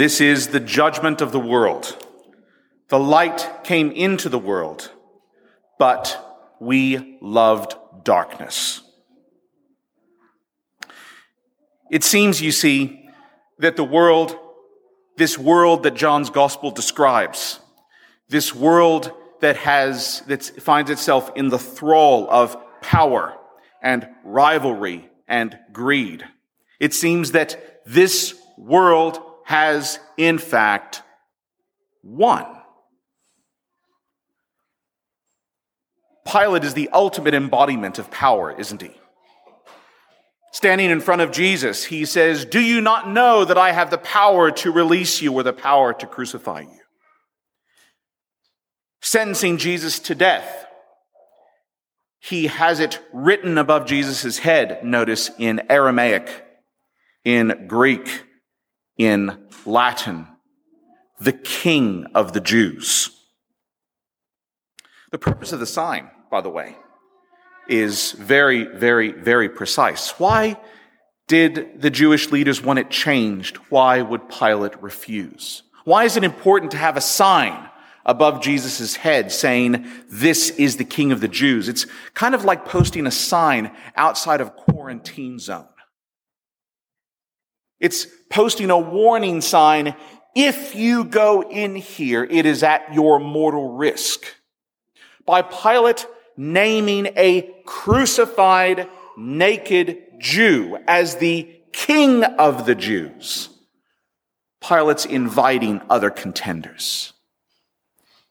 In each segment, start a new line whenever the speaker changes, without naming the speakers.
This is the judgment of the world. The light came into the world, but we loved darkness. It seems, you see, that the world, this world that John's gospel describes, this world that has, that finds itself in the thrall of power and rivalry and greed. It seems that this world has, in fact, won. Pilate is the ultimate embodiment of power, isn't he? Standing in front of Jesus, he says, Do you not know that I have the power to release you or the power to crucify you? Sentencing Jesus to death, he has it written above Jesus' head, notice in Aramaic, in Greek, in Latin, the King of the Jews. The purpose of the sign, by the way, is very, very, very precise. Why did the Jewish leaders want it changed? Why would Pilate refuse? Why is it important to have a sign above Jesus' head saying, this is the king of the Jews? It's kind of like posting a sign outside of quarantine zone. It's posting a warning sign. If you go in here, it is at your mortal risk. By Pilate naming a crucified, naked Jew as the king of the Jews. Pilate's inviting other contenders.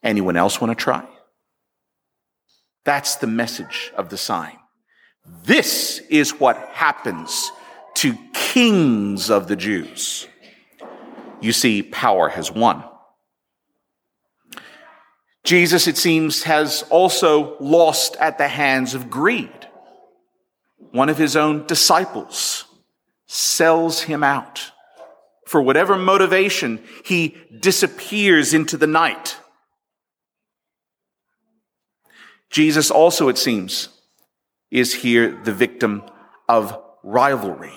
Anyone else want to try? That's the message of the sign. This is what happens to kings of the Jews. You see, power has won. Jesus, it seems, has also lost at the hands of greed. One of his own disciples sells him out. For whatever motivation, he disappears into the night. Jesus also, it seems, is here the victim of rivalry.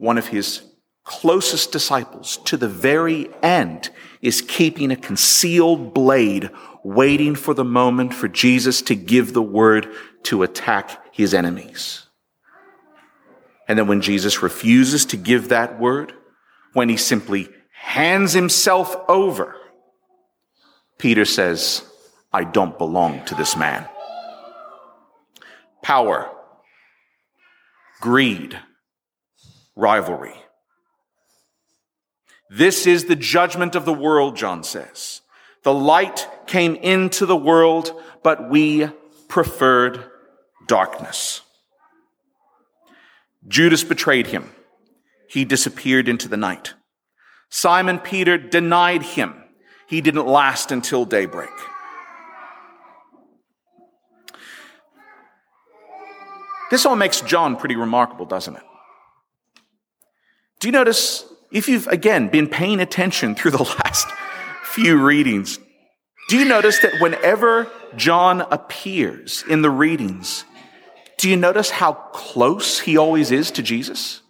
One of his closest disciples to the very end is keeping a concealed blade waiting for the moment for Jesus to give the word to attack his enemies. And then when Jesus refuses to give that word, when he simply hands himself over, Peter says, I don't belong to this man. Power, greed, rivalry. This is the judgment of the world, John says. The light came into the world, but we preferred darkness. Judas betrayed him. He disappeared into the night. Simon Peter denied him. He didn't last until daybreak. This all makes John pretty remarkable, doesn't it? Do you notice if you've, again, been paying attention through the last few readings, do you notice that whenever John appears in the readings, do you notice how close he always is to Jesus?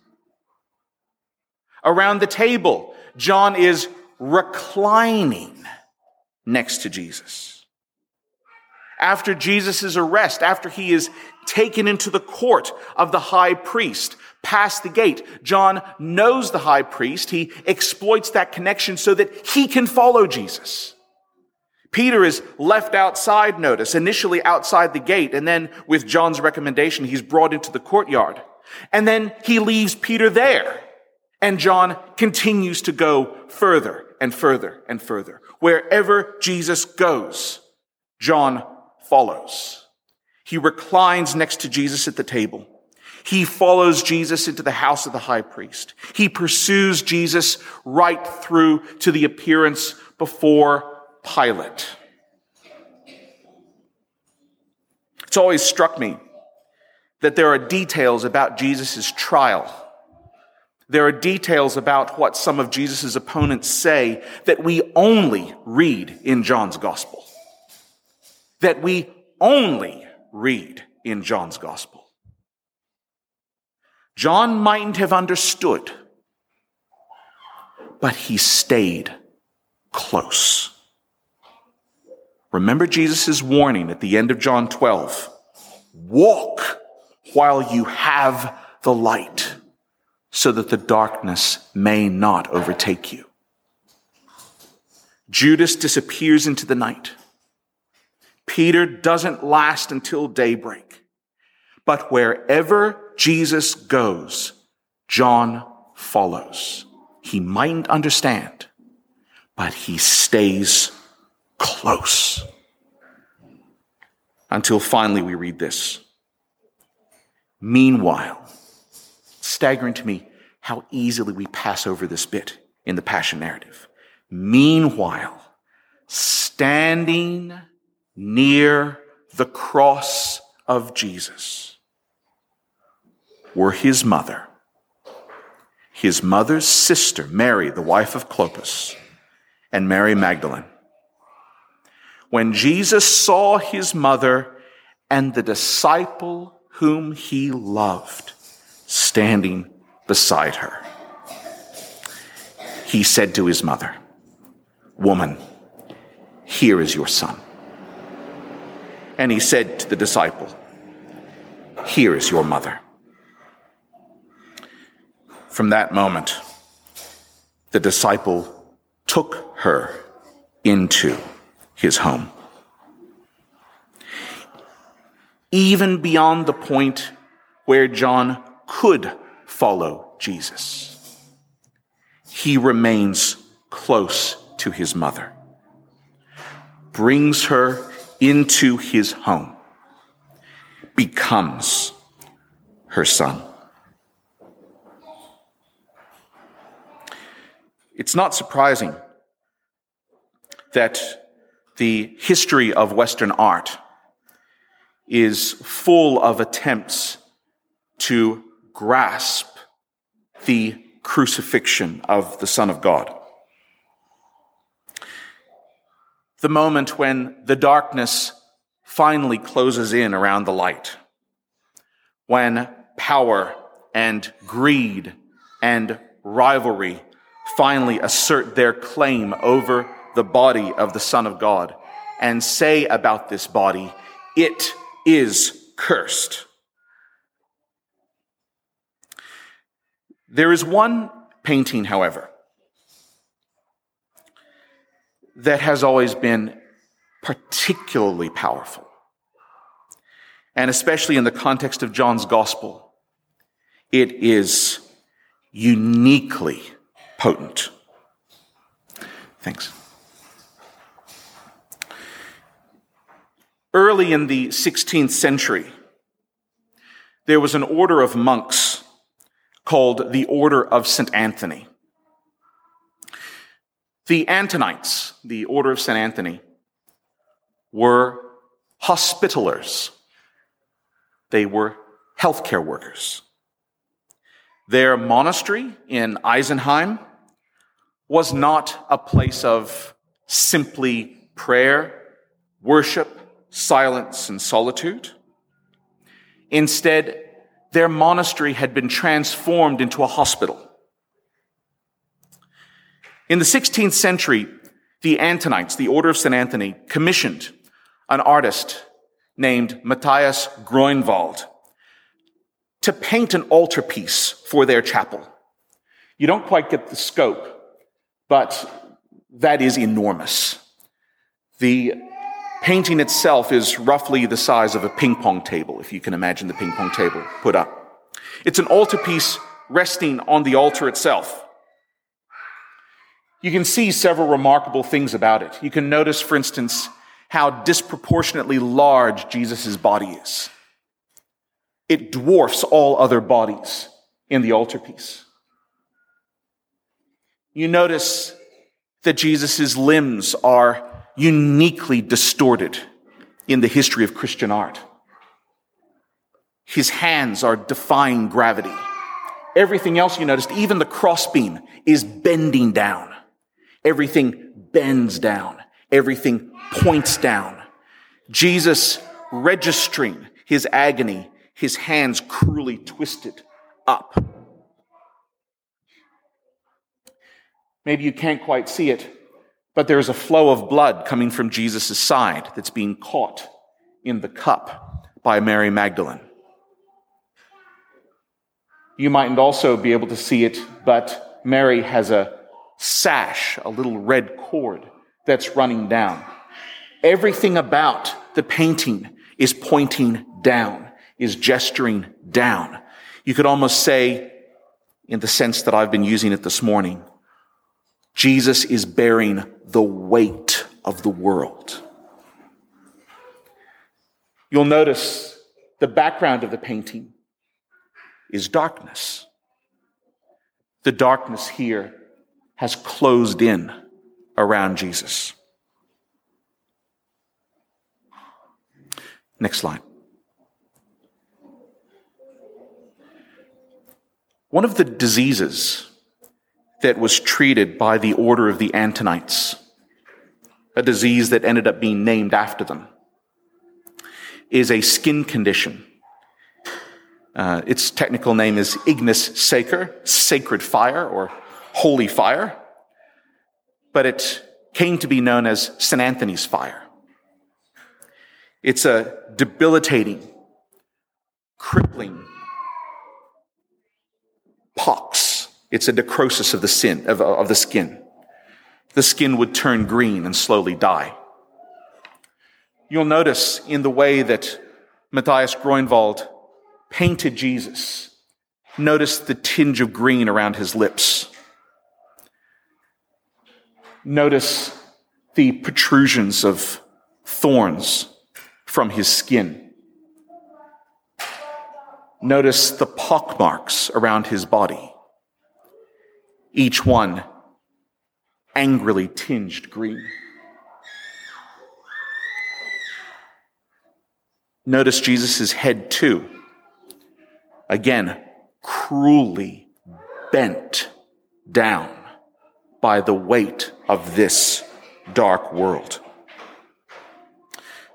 Around the table, John is reclining next to Jesus. After Jesus' arrest, after he is taken into the court of the high priest, past the gate. John knows the high priest. He exploits that connection so that he can follow Jesus. Peter is left outside, notice, initially outside the gate, and then with John's recommendation, he's brought into the courtyard. And then he leaves Peter there. And John continues to go further and further and further. Wherever Jesus goes, John follows. He reclines next to Jesus at the table. He follows Jesus into the house of the high priest. He pursues Jesus right through to the appearance before Pilate. It's always struck me that there are details about Jesus' trial. There are details about what some of Jesus' opponents say that we only read in John's gospel. That we only read in John's gospel. John mightn't have understood. but he stayed close. Remember Jesus' warning at the end of John 12. Walk while you have the light so that the darkness may not overtake you. Judas disappears into the night. Peter doesn't last until daybreak. But wherever Jesus goes, John follows. He mightn't understand, but he stays close. Until finally we read this. Meanwhile, staggering to me how easily we pass over this bit in the Passion narrative. Meanwhile, standing near the cross of Jesus were his mother, his mother's sister, Mary, the wife of Clopas, and Mary Magdalene. When Jesus saw his mother and the disciple whom he loved standing beside her, he said to his mother, Woman, here is your son. And he said to the disciple, Here is your mother. From that moment, the disciple took her into his home. Even beyond the point where John could follow Jesus, he remains close to his mother, brings her into his home, becomes her son. It's not surprising that the history of Western art is full of attempts to grasp the crucifixion of the Son of God. the moment when the darkness finally closes in around the light, when power and greed and rivalry finally assert their claim over the body of the Son of God and say about this body, it is cursed. There is one painting, however, that has always been particularly powerful. And especially in the context of John's gospel, it is uniquely potent. Thanks. Early in the 16th century, there was an order of monks called the Order of St. Anthony. The Antonites, the order of St. Anthony, were hospitalers. They were healthcare workers. Their monastery in Isenheim was not a place of simply prayer, worship, silence, and solitude. Instead, their monastery had been transformed into a hospital. In the 16th century, the Antonites, the Order of St. Anthony, commissioned an artist named Matthias Grünewald to paint an altarpiece for their chapel. You don't quite get the scope, but that is enormous. The painting itself is roughly the size of a ping pong table, if you can imagine the ping pong table put up. It's an altarpiece resting on the altar itself. You can see several remarkable things about it. You can notice, for instance, how disproportionately large Jesus' body is. It dwarfs all other bodies in the altarpiece. You notice that Jesus' limbs are uniquely distorted in the history of Christian art. His hands are defying gravity. Everything else you noticed, even the crossbeam, is bending down. Everything bends down. Everything points down. Jesus registering his agony, his hands cruelly twisted up. Maybe you can't quite see it, but there's a flow of blood coming from Jesus' side that's being caught in the cup by Mary Magdalene. You mightn't also be able to see it, but Mary has a sash, a little red cord that's running down. Everything about the painting is pointing down, is gesturing down. You could almost say, in the sense that I've been using it this morning, Jesus is bearing the weight of the world. You'll notice the background of the painting is darkness. The darkness here has closed in around Jesus. Next slide. One of the diseases that was treated by the order of the Antonites, a disease that ended up being named after them, is a skin condition. Uh, its technical name is ignis sacer, sacred fire or holy fire, but it came to be known as St. Anthony's fire. It's a debilitating, crippling pox. It's a necrosis of the sin, of, of the skin. The skin would turn green and slowly die. You'll notice in the way that Matthias Grünewald painted Jesus, notice the tinge of green around his lips. Notice the protrusions of thorns from his skin. Notice the pockmarks around his body, each one angrily tinged green. Notice Jesus' head too. Again, cruelly bent down by the weight of this dark world.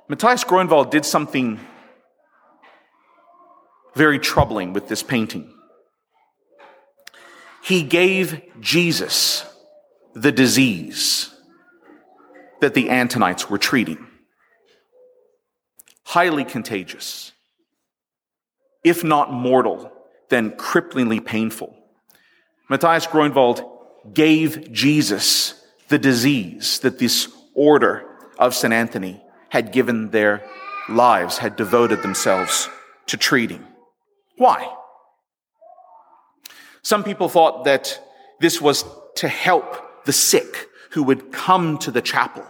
Matthias Grünewald did something very troubling with this painting. He gave Jesus the disease that the Antonites were treating. Highly contagious, if not mortal, then cripplingly painful. Matthias Grünewald gave Jesus the disease that this order of St. Anthony had given their lives, had devoted themselves to treating. Why? Some people thought that this was to help the sick who would come to the chapel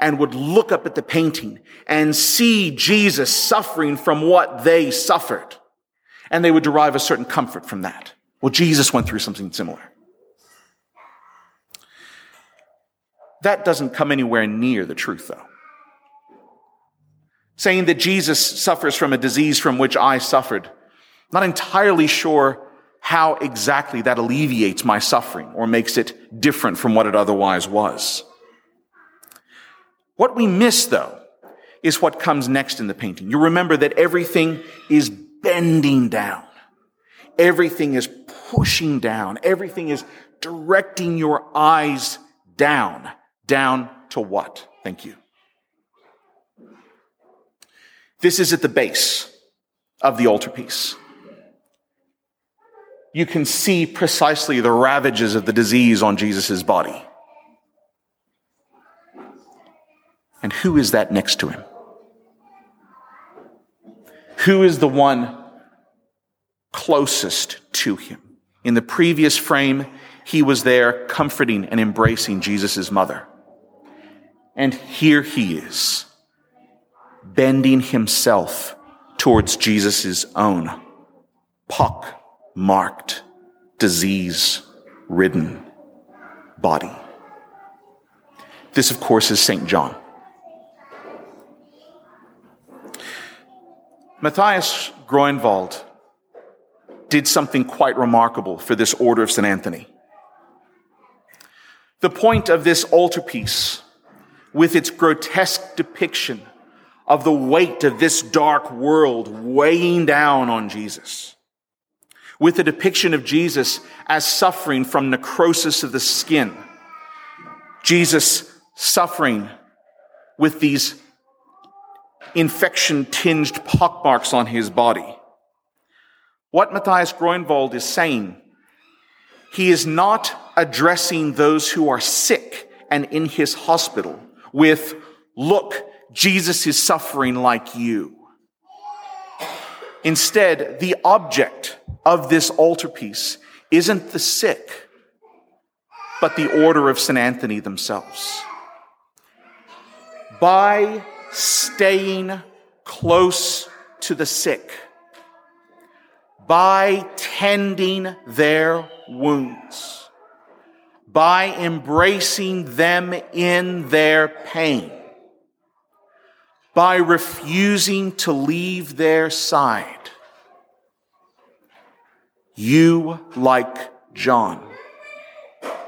and would look up at the painting and see Jesus suffering from what they suffered. And they would derive a certain comfort from that. Well, Jesus went through something similar. That doesn't come anywhere near the truth, though. Saying that Jesus suffers from a disease from which I suffered, not entirely sure how exactly that alleviates my suffering or makes it different from what it otherwise was. What we miss, though, is what comes next in the painting. You remember that everything is bending down. Everything is pushing down. Everything is directing your eyes down. Down to what? Thank you. This is at the base of the altarpiece. You can see precisely the ravages of the disease on Jesus' body. And who is that next to him? Who is the one closest to him? In the previous frame, he was there comforting and embracing Jesus' mother. And here he is, bending himself towards Jesus' own pock marked, disease ridden body. This, of course, is St. John. Matthias Grünewald did something quite remarkable for this order of St. Anthony. The point of this altarpiece with its grotesque depiction of the weight of this dark world weighing down on Jesus. With a depiction of Jesus as suffering from necrosis of the skin, Jesus suffering with these infection tinged pockmarks on his body. What Matthias Grünewald is saying, he is not addressing those who are sick and in his hospital with, look, Jesus is suffering like you. Instead, the object of this altarpiece isn't the sick, but the order of St. Anthony themselves. By staying close to the sick, by tending their wounds, by embracing them in their pain, by refusing to leave their side. You, like John,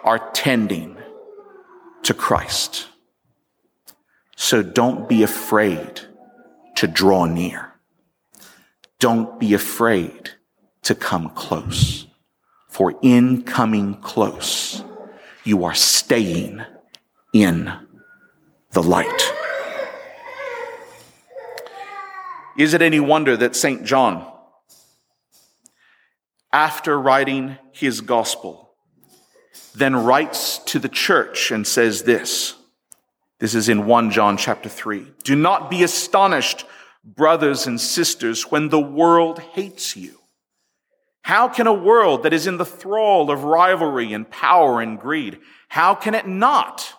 are tending to Christ. So don't be afraid to draw near. Don't be afraid to come close. For in coming close, you are staying in the light. Is it any wonder that St. John, after writing his gospel, then writes to the church and says this. This is in 1 John chapter 3. Do not be astonished, brothers and sisters, when the world hates you. How can a world that is in the thrall of rivalry and power and greed, how can it not?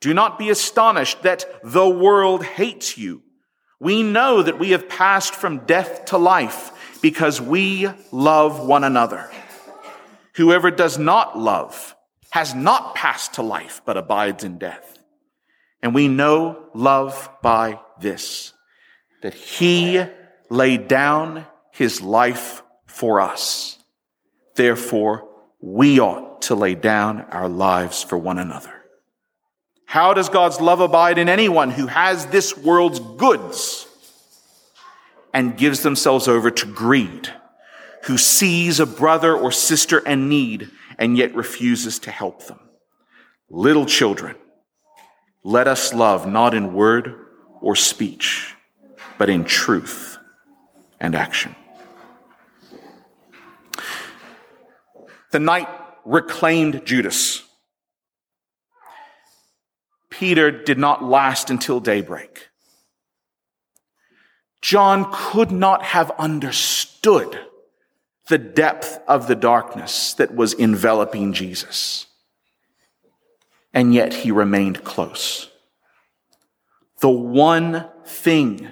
Do not be astonished that the world hates you. We know that we have passed from death to life because we love one another. Whoever does not love has not passed to life, but abides in death. And we know love by this, that he laid down his life for us. Therefore, we ought to lay down our lives for one another. How does God's love abide in anyone who has this world's goods and gives themselves over to greed? who sees a brother or sister in need and yet refuses to help them. Little children, let us love not in word or speech, but in truth and action. The night reclaimed Judas. Peter did not last until daybreak. John could not have understood the depth of the darkness that was enveloping Jesus. And yet he remained close. The one thing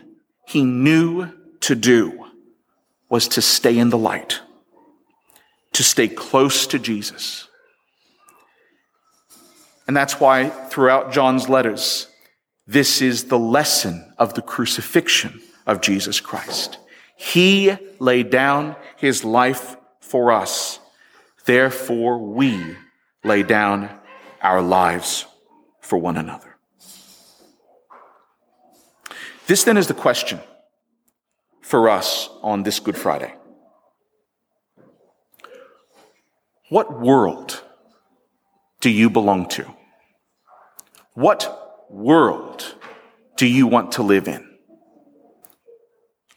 he knew to do was to stay in the light, to stay close to Jesus. And that's why throughout John's letters, this is the lesson of the crucifixion of Jesus Christ. He laid down his life for us. Therefore, we lay down our lives for one another. This then is the question for us on this Good Friday. What world do you belong to? What world do you want to live in?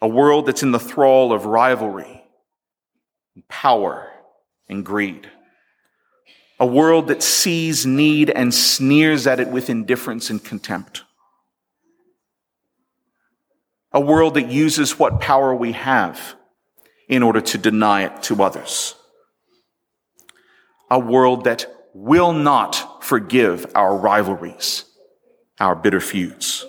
A world that's in the thrall of rivalry, and power, and greed. A world that sees need and sneers at it with indifference and contempt. A world that uses what power we have in order to deny it to others. A world that will not forgive our rivalries, our bitter feuds.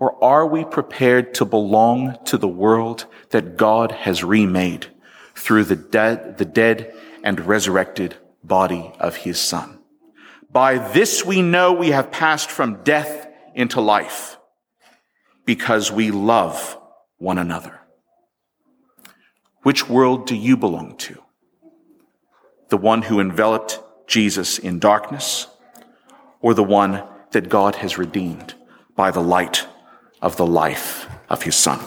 Or are we prepared to belong to the world that God has remade through the dead, the dead and resurrected body of his son? By this we know we have passed from death into life because we love one another. Which world do you belong to? The one who enveloped Jesus in darkness or the one that God has redeemed by the light of the life of his son.